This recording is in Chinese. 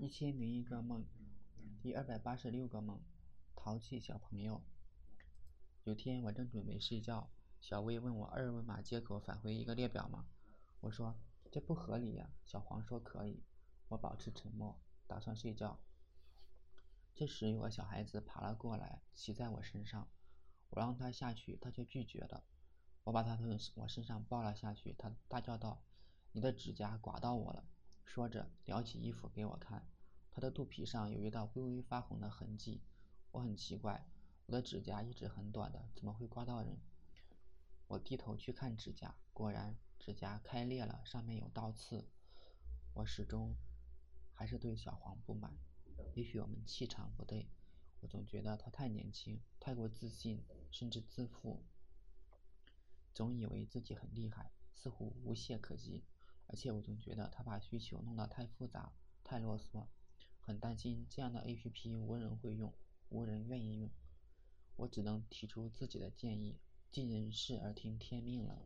一千零一个梦，第二百八十六个梦，淘气小朋友。有天我正准备睡觉，小薇问我二维码接口返回一个列表吗？我说这不合理呀。小黄说可以。我保持沉默，打算睡觉。这时有个小孩子爬了过来，骑在我身上。我让他下去，他却拒绝了。我把他从我身上抱了下去，他大叫道：“你的指甲刮到我了！”说着，撩起衣服给我看，他的肚皮上有一道微微发红的痕迹。我很奇怪，我的指甲一直很短的，怎么会刮到人？我低头去看指甲，果然指甲开裂了，上面有倒刺。我始终还是对小黄不满，也许我们气场不对。我总觉得他太年轻，太过自信，甚至自负，总以为自己很厉害，似乎无懈可击。而且我总觉得他把需求弄得太复杂、太啰嗦，很担心这样的 APP 无人会用，无人愿意用。我只能提出自己的建议，尽人事而听天命了。